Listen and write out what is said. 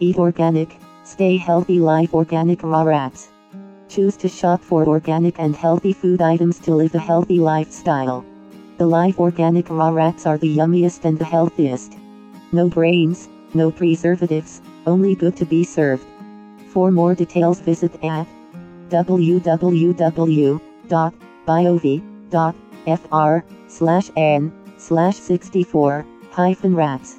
Eat organic, stay healthy life organic raw wraps. Choose to shop for organic and healthy food items to live a healthy lifestyle. The live organic raw wraps are the yummiest and the healthiest. No grains, no preservatives, only good to be served. For more details visit at www.biovie.fr slash n slash 64 hyphen wraps.